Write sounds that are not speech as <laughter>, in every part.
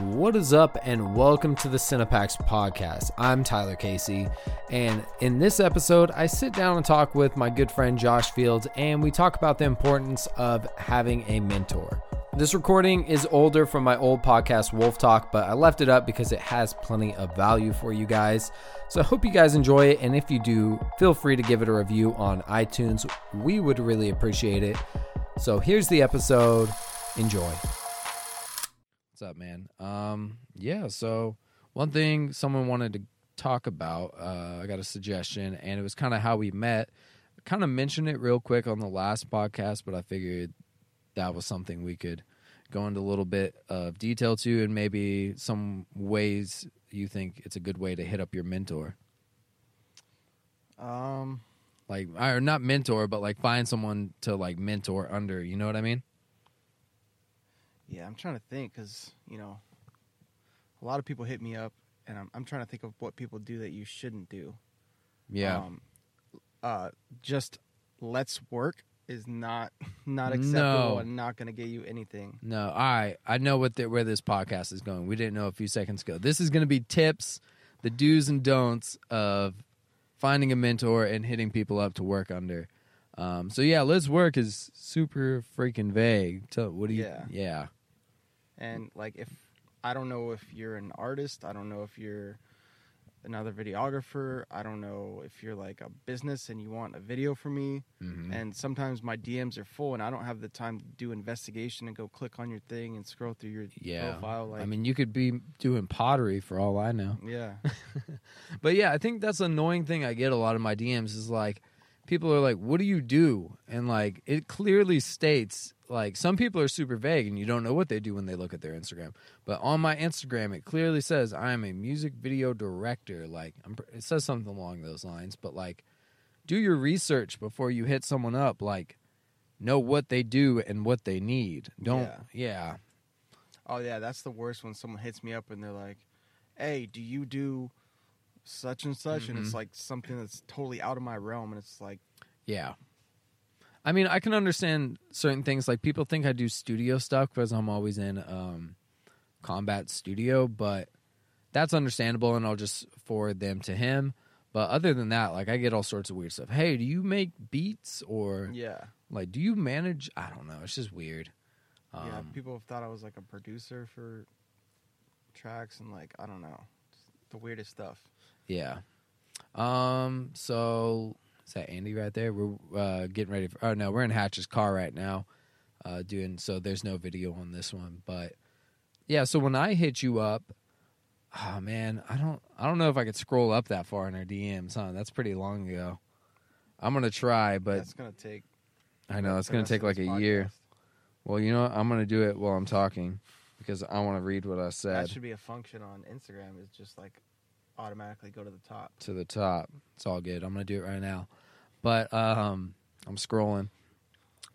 What is up, and welcome to the CinePacks podcast. I'm Tyler Casey, and in this episode, I sit down and talk with my good friend Josh Fields, and we talk about the importance of having a mentor. This recording is older from my old podcast, Wolf Talk, but I left it up because it has plenty of value for you guys. So I hope you guys enjoy it, and if you do, feel free to give it a review on iTunes. We would really appreciate it. So here's the episode. Enjoy. What's up, man? Um, yeah. So one thing someone wanted to talk about, uh, I got a suggestion, and it was kind of how we met. Kind of mentioned it real quick on the last podcast, but I figured that was something we could go into a little bit of detail to, and maybe some ways you think it's a good way to hit up your mentor. Um, Like, or not mentor, but like find someone to like mentor under. You know what I mean? Yeah, I'm trying to think because you know, a lot of people hit me up, and I'm I'm trying to think of what people do that you shouldn't do. Yeah. Um, uh, just let's work is not <laughs> not No. acceptable and not going to get you anything. No, all right. I know what the, where this podcast is going. We didn't know a few seconds ago. This is going to be tips, the do's and don'ts of finding a mentor and hitting people up to work under. Um, so yeah, let's work is super freaking vague. Tell, what do you? Yeah. yeah, And like, if I don't know if you're an artist, I don't know if you're another videographer, I don't know if you're like a business and you want a video for me. Mhm. and sometimes my DMs are full, and I don't have the time to do investigation and go click on your thing and scroll through your yeah. profile. Like, I mean, you could be doing pottery for all I know. yeah, <laughs> But yeah, I think that's an annoying thing I get a lot of my DMs is like people are like, "What do you do?" And like it clearly states like some people are super vague and you don't know what they do when they look at their Instagram. But on my Instagram, it clearly says I am a music video director. Like I'm, it says something along those lines. But like, do your research before you hit someone up. Like, know what they do and what they need. Don't. Yeah. yeah. oh yeah, that's the worst when someone hits me up and they're like, "Hey, do you do such and such?" And Mhm. it's like something that's totally out of my realm, and it's like, Yeah. I mean, I can understand certain things. Like people think I do studio stuff because I'm always in um, combat studio, but that's understandable, and I'll just forward them to him. But other than that, like I get all sorts of weird stuff. Hey, do you make beats or yeah, like do you manage? I don't know. It's just weird. Um, yeah. People have thought I was like a producer for tracks, and like I don't know, the weirdest stuff. Yeah. Um. So is that Andy right there? We're uh, getting ready for. Oh no, we're in Hatch's car right now, uh, doing. So there's no video on this one, but yeah. So when I hit you up, oh man, I don't. I don't know if I could scroll up that far in our DMs. Huh? That's pretty long ago. I'm gonna try, but that's gonna take. I know it's gonna take like a year. Well, you know, what? I'm gonna do it while I'm talking because I want to read what I said. That should be a function on Instagram. Is just like automatically go to the top. to the top. It's all good. I'm gonna do it right now. But um I'm scrolling.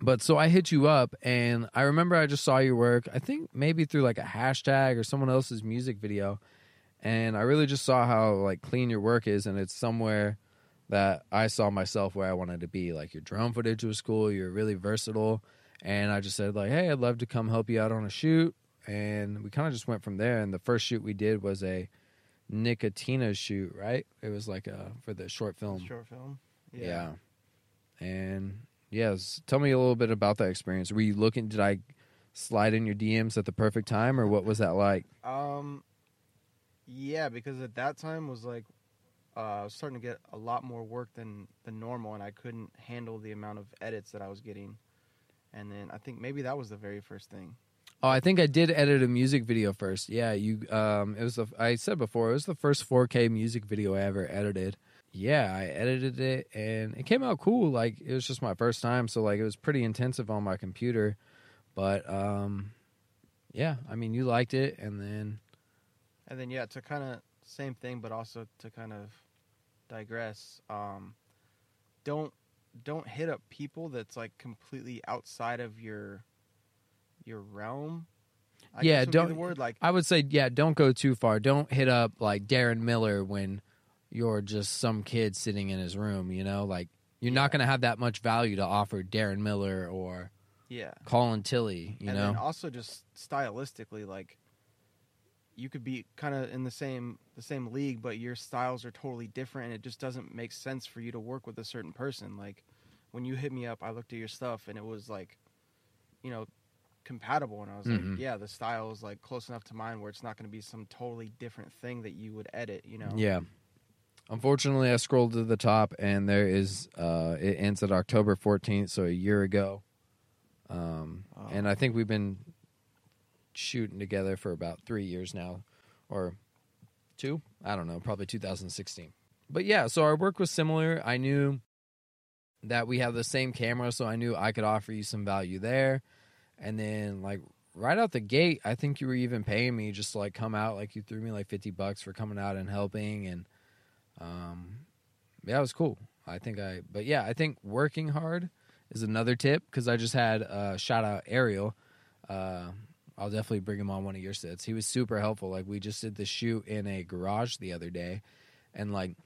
But so I hit you up and I remember I just saw your work, I think maybe through like a hashtag or someone else's music video. And I really just saw how like clean your work is and it's somewhere that I saw myself where I wanted to be. Like your drone footage was cool, you're really versatile. And I just said like, Hey, I'd love to come help you out on a shoot. And we kind of just went from there. And the first shoot we did was a Nickatina shoot, right? It was like a for the short film. Short film. Yeah. And yes, tell me a little bit about that experience. Were you looking did I slide in your DMs at the perfect time or what was that like? Um, yeah, because at that time was like, uh, I was starting to get a lot more work than than normal, and I couldn't handle the amount of edits that I was getting. And then I think maybe that was the very first thing. Oh, I think I did edit a music video first. Yeah, you um it was the I said before, it was the first 4K music video I ever edited. Yeah, I edited it and it came out cool. Like it was just my first time, so like it was pretty intensive on my computer. But um yeah, I mean you liked it and then And then yeah, to kind of same thing, but also to kind of digress. Um, don't don't hit up people that's like completely outside of your your realm. I Yeah, don't- the word like I would say, yeah, don't go too far. Don't hit up like Darren Miller when you're just some kid sitting in his room, you know? Like, you're Yeah. not going to have that much value to offer Darren Miller or yeah. Colin Tilley, you and know? then also just stylistically, like you could be kind of in the same the same league, but your styles are totally different, and it just doesn't make sense for you to work with a certain person. Like when you hit me up, I looked at your stuff, and it was like, you know, compatible, and I was Mhm. like, yeah, the style is like close enough to mine where it's not going to be some totally different thing that you would edit. You know? Yeah. Unfortunately, I scrolled to the top and there is uh it ends at October 14th, so a year ago. Um Oh. and I think we've been shooting together for about 3 years now or 2, I don't know, probably 2016. But yeah, so our work was similar. I knew that we have the same camera, so I knew I could offer you some value there. And then like right out the gate, I think you were even paying me just to like come out like you threw me like 50 bucks for coming out and helping and um yeah, it was cool. I think I but yeah, I think working hard is another tip cuz I just had uh shout out Ariel. Uh I'll definitely bring him on one of your sets. He was super helpful. Like we just did the shoot in a garage the other day and like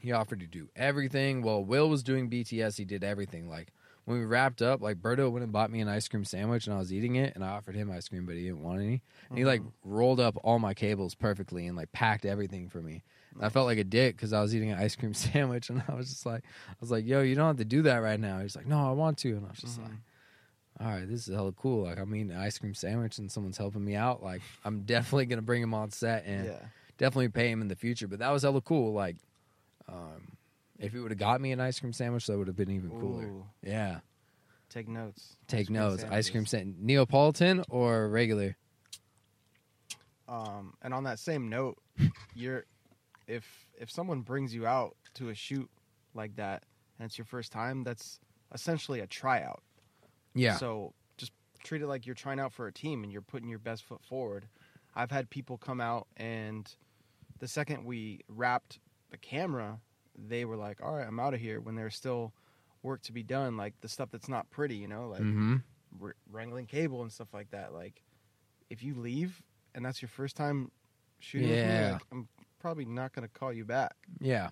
he offered to do everything. Well, Will was doing BTS, he did everything. Like when we wrapped up, like Berto went and bought me an ice cream sandwich and I was eating it and I offered him ice cream, but he didn't want any. And he like Mhm. rolled up all my cables perfectly and like packed everything for me. And I felt like a dick because I was eating an ice cream <laughs> sandwich and I was just like, I was like, yo, you don't have to do that right now. He's like, no, I want to. And I was just Mhm. like, all right, this is hella cool. Like I'm eating an ice cream sandwich and someone's helping me out. Like I'm <laughs> definitely gonna bring him on set and yeah. definitely pay him in the future. But that was hella cool. Like, um, if he would have got me an ice cream sandwich, that would have been even cooler. Ooh, Yeah. take notes. Take Ice cream notes. Ice cream sandwich. Neapolitan or regular? Um, and on that same note, you're if if someone brings you out to a shoot like that and it's your first time, that's essentially a tryout. Yeah. So just treat it like you're trying out for a team and you're putting your best foot forward. I've had people come out and the second we wrapped the camera, they were like, "All right, I'm out of here." When there's still work to be done, like the stuff that's not pretty, you know, like mm-hmm. wr- wrangling cable and stuff like that. Like, if you leave and that's your first time shooting, with me, Yeah. like, I'm probably not going to call you back. Yeah.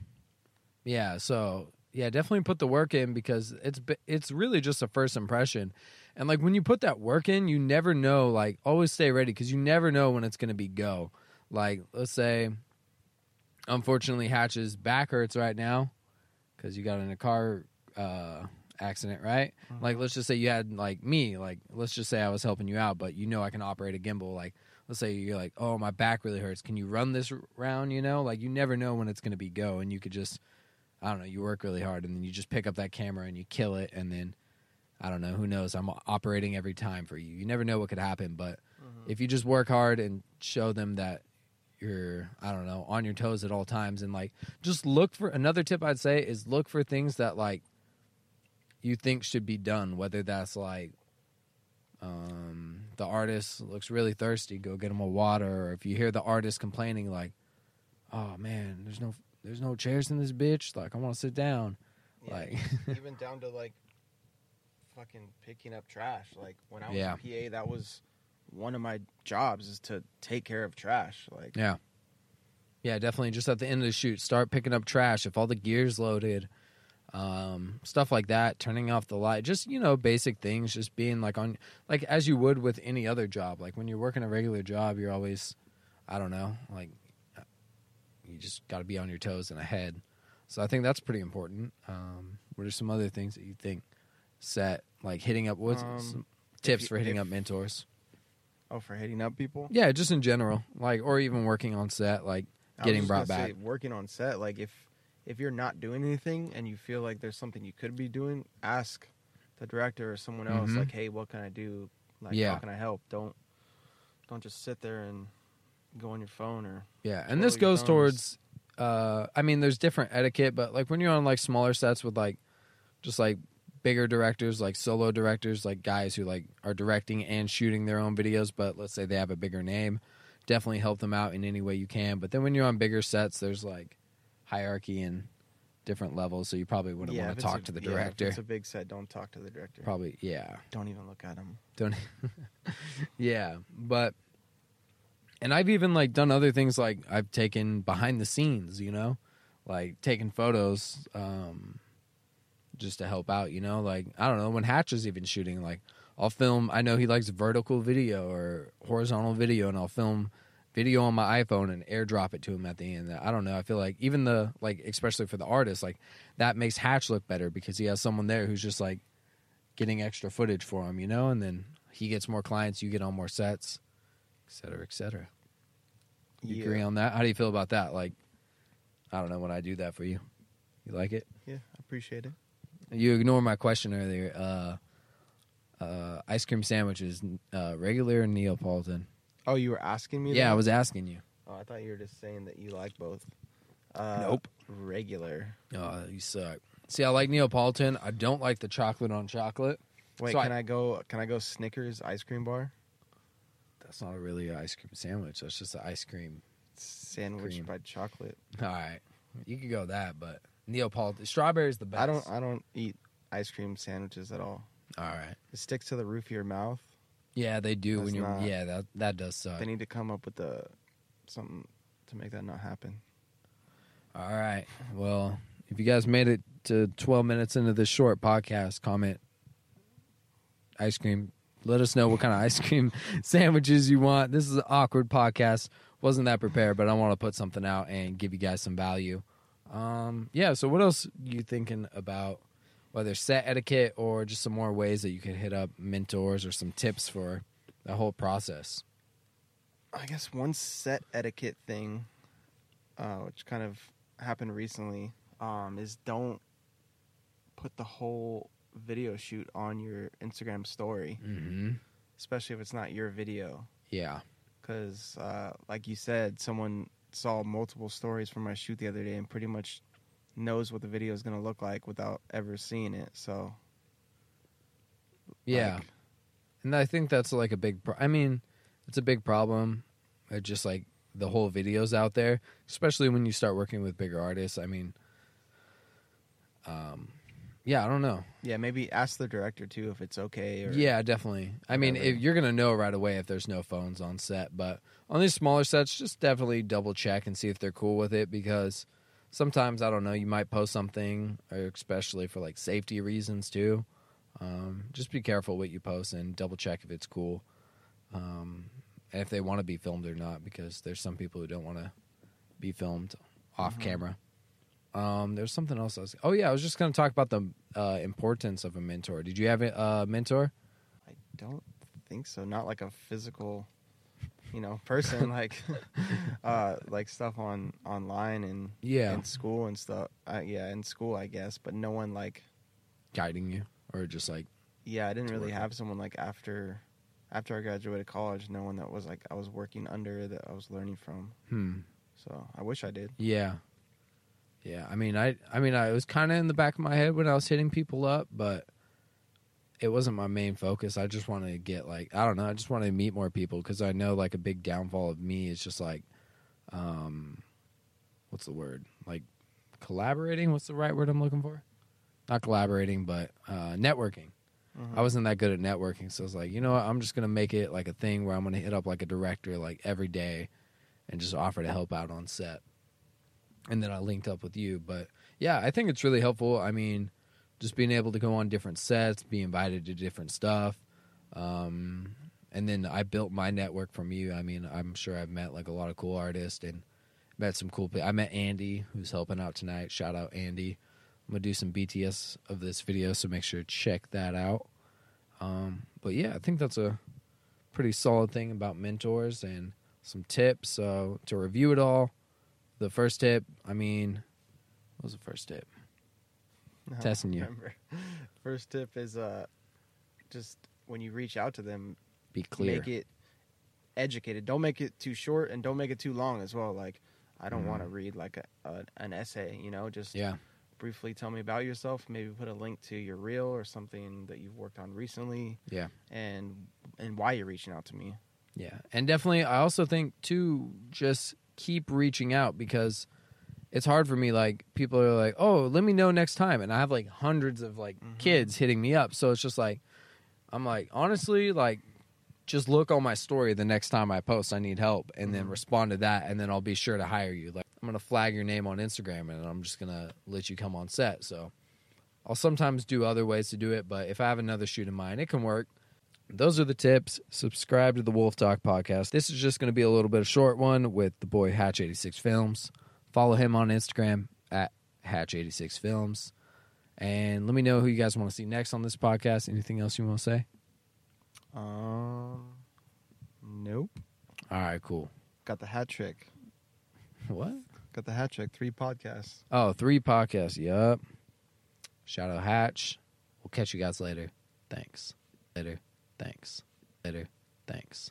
Yeah. So yeah, definitely put the work in because it's it's really just a first impression, and like when you put that work in, you never know. Like always stay ready because you never know when it's gonna be go. Like let's say, unfortunately, Hatch's back hurts right now because you got in a car uh, accident, right? Like let's just say you had like me, like let's just say I was helping you out, but you know I can operate a gimbal. Like let's say you're like, oh my back really hurts. Can you run this round? You know, like you never know when it's gonna be go, and you could just, I don't know, you work really hard, and then you just pick up that camera and you kill it, and then I don't know, who knows? I'm operating every time for you. You never know what could happen, but if you just work hard and show them that you're I don't know on your toes at all times and like just look for another tip I'd say is look for things that like you think should be done whether that's like um the artist looks really thirsty go get him a water or if you hear the artist complaining like oh man there's no there's no chairs in this bitch like I want to sit down Yeah, like <laughs> even down to like fucking picking up trash. Like when I was Yeah. PA, that was one of my jobs is to take care of trash. Like Yeah. Yeah, definitely. Just at the end of the shoot, start picking up trash. If all the gear's loaded, um, stuff like that, turning off the light, just, you know, basic things, just being like on, like as you would with any other job. Like when you're working a regular job, you're always, I don't know, like you just got to be on your toes and ahead. So I think that's pretty important. Um, what are some other things that you think set, like hitting up, what's Um, some tips you- for hitting if- up mentors? Oh, for hitting up people. Yeah, just in general, like, or even working on set, like, I was getting just brought gonna say, back. working on set, like if if you're not doing anything and you feel like there's something you could be doing, ask the director or someone else, Mhm. like, hey, what can I do? Like, Yeah. how can I help? Don't don't just sit there and go on your phone or Yeah, and this goes towards. Uh, I mean, there's different etiquette, but like when you're on like smaller sets with like, just like bigger directors, like solo directors, like guys who like are directing and shooting their own videos, but let's say they have a bigger name, definitely help them out in any way you can. But then when you're on bigger sets, there's like hierarchy and different levels, so you probably wouldn't Yeah, want to talk a- to the director. yeah, it's a big set. Don't talk to the director. Probably, yeah. Don't even look at him. Don't <laughs> Yeah, but and I've even like done other things like I've taken behind the scenes, you know? Like taking photos um just to help out, you know? Like I don't know, when Hatch is even shooting like I'll film I know he likes vertical video or horizontal video and I'll film video on my iPhone and airdrop it to him at the end. I don't know. I feel like even the like, especially for the artist, like that makes Hatch look better because he has someone there who's just like getting extra footage for him, you know. And then he gets more clients, you get on more sets, et cetera, et cetera. You Yeah. agree on that? How do you feel about that? Like, I don't know when I do that for you. You like it? Yeah, I appreciate it. You ignore my question earlier. Uh, uh, ice cream sandwiches, uh, regular or Neapolitan? Oh, you were asking me? Yeah, that? I was asking you. Oh, I thought you were just saying that you like both. Uh, Nope. Regular. Oh, you suck. See, I like Neapolitan. I don't like the chocolate on chocolate. Wait, So I- can I, go? Can I go Snickers ice cream bar That's not really an ice cream sandwich. That's just an ice cream. sandwich Cream. by chocolate? All right, you could go that, but Neapolitan strawberry's the best. I don't. I don't eat ice cream sandwiches at all. All right. It sticks to the roof of your mouth. Yeah, they do when you're. not- Yeah, that that does suck. They need to come up with the something to make that not happen. All right. Well, if you guys made it to 12 minutes into this short podcast, comment ice cream. Let us know what kind of ice cream <laughs> sandwiches you want. This is an awkward podcast. Wasn't that prepared, but I want to put something out and give you guys some value. Um, yeah. So, what else you thinking about? Whether set etiquette or just some more ways that you could hit up mentors or some tips for the whole process. I guess one set etiquette thing, uh, which kind of happened recently, um, is don't put the whole video shoot on your Instagram story, Mm-hmm. especially if it's not your video. Yeah. Because, uh, like you said, someone saw multiple stories from my shoot the other day and pretty much knows what the video is going to look like without ever seeing it. So, Yeah. like, And I think that's like a big. Pro- I mean, it's a big problem. uh, Just like the whole videos out there, especially when you start working with bigger artists. I mean, um, yeah, I don't know. yeah, maybe ask the director too if it's okay. Or, Yeah, definitely. I mean, if you're gonna know right away if there's no phones on set, but on these smaller sets, just definitely double check and see if they're cool with it because sometimes I don't know, you might post something, or especially for like safety reasons too. Um, just be careful what you post and double check if it's cool, um, and if they want to be filmed or not, because there's some people who don't want to be filmed off Mhm. camera. Um, there's something else. I was. Oh yeah, I was just gonna talk about the uh, importance of a mentor. Did you have a uh, mentor? I don't think so. Not like a physical, you know, person <laughs> like, uh, like stuff on online and Yeah, in school and stuff. Uh, yeah, in school, I guess, but no one like, guiding you, or just like yeah, I didn't really have someone like after, after I graduated college. No one that was like I was working under that I was learning from. hmm. So I wish I did. Yeah, yeah. I mean, I, I mean, I it was kind of in the back of my head when I was hitting people up, but it wasn't my main focus. I just wanted to get like, I don't know, I just wanted to meet more people because I know like a big downfall of me is just like, um, what's the word? Like collaborating. What's the right word I'm looking for? Not collaborating, but uh, networking. Mhm. I wasn't that good at networking, so I was like, you know what? I'm just gonna make it like a thing where I'm gonna hit up like a director like every day, and just offer to help out on set. And then I linked up with you, but yeah, I think it's really helpful. I mean, just being able to go on different sets, be invited to different stuff, um, and then I built my network from you. I mean, I'm sure I've met like a lot of cool artists and met some cool people. I met Andy, who's helping out tonight. Shout out Andy. I'm gonna do some BTS of this video, so make sure to check that out. Um, but yeah, I think that's a pretty solid thing about mentors and some tips. So to review it all, the first tip, I mean, what was the first tip? Testing you. remember. <laughs> First tip is uh, just when you reach out to them, Be clear. make it educated. Don't make it too short and don't make it too long as well. Like I don't want to read like a, a an essay. You know, just yeah, briefly tell me about yourself. Maybe put a link to your reel or something that you've worked on recently, yeah. and and why you're reaching out to me. Yeah, and definitely, I also think too, just keep reaching out because it's hard for me. Like people are like, "Oh, let me know next time," and I have like hundreds of like Mhm. kids hitting me up. So it's just like, I'm like, honestly, like, just look on my story the next time I post. I need help, and then Mhm. respond to that, and then I'll be sure to hire you. Like, I'm gonna flag your name on Instagram, and I'm just gonna let you come on set. So I'll sometimes do other ways to do it, but if I have another shoot in mind, it can work. Those are the tips. Subscribe to the Wolf Talk podcast. This is just going to be a little bit of short one with the boy Hatch86 Films. Follow him on Instagram at Hatch86 Films. And let me know who you guys want to see next on this podcast. Anything else you want to say? Um, nope. All right, cool. Got the hat trick. <laughs> What? Got the hat trick. Three podcasts. Oh, three podcasts. Yup. Shout out Hatch. We'll catch you guys later. Thanks. Later. Thanks. Later. Thanks.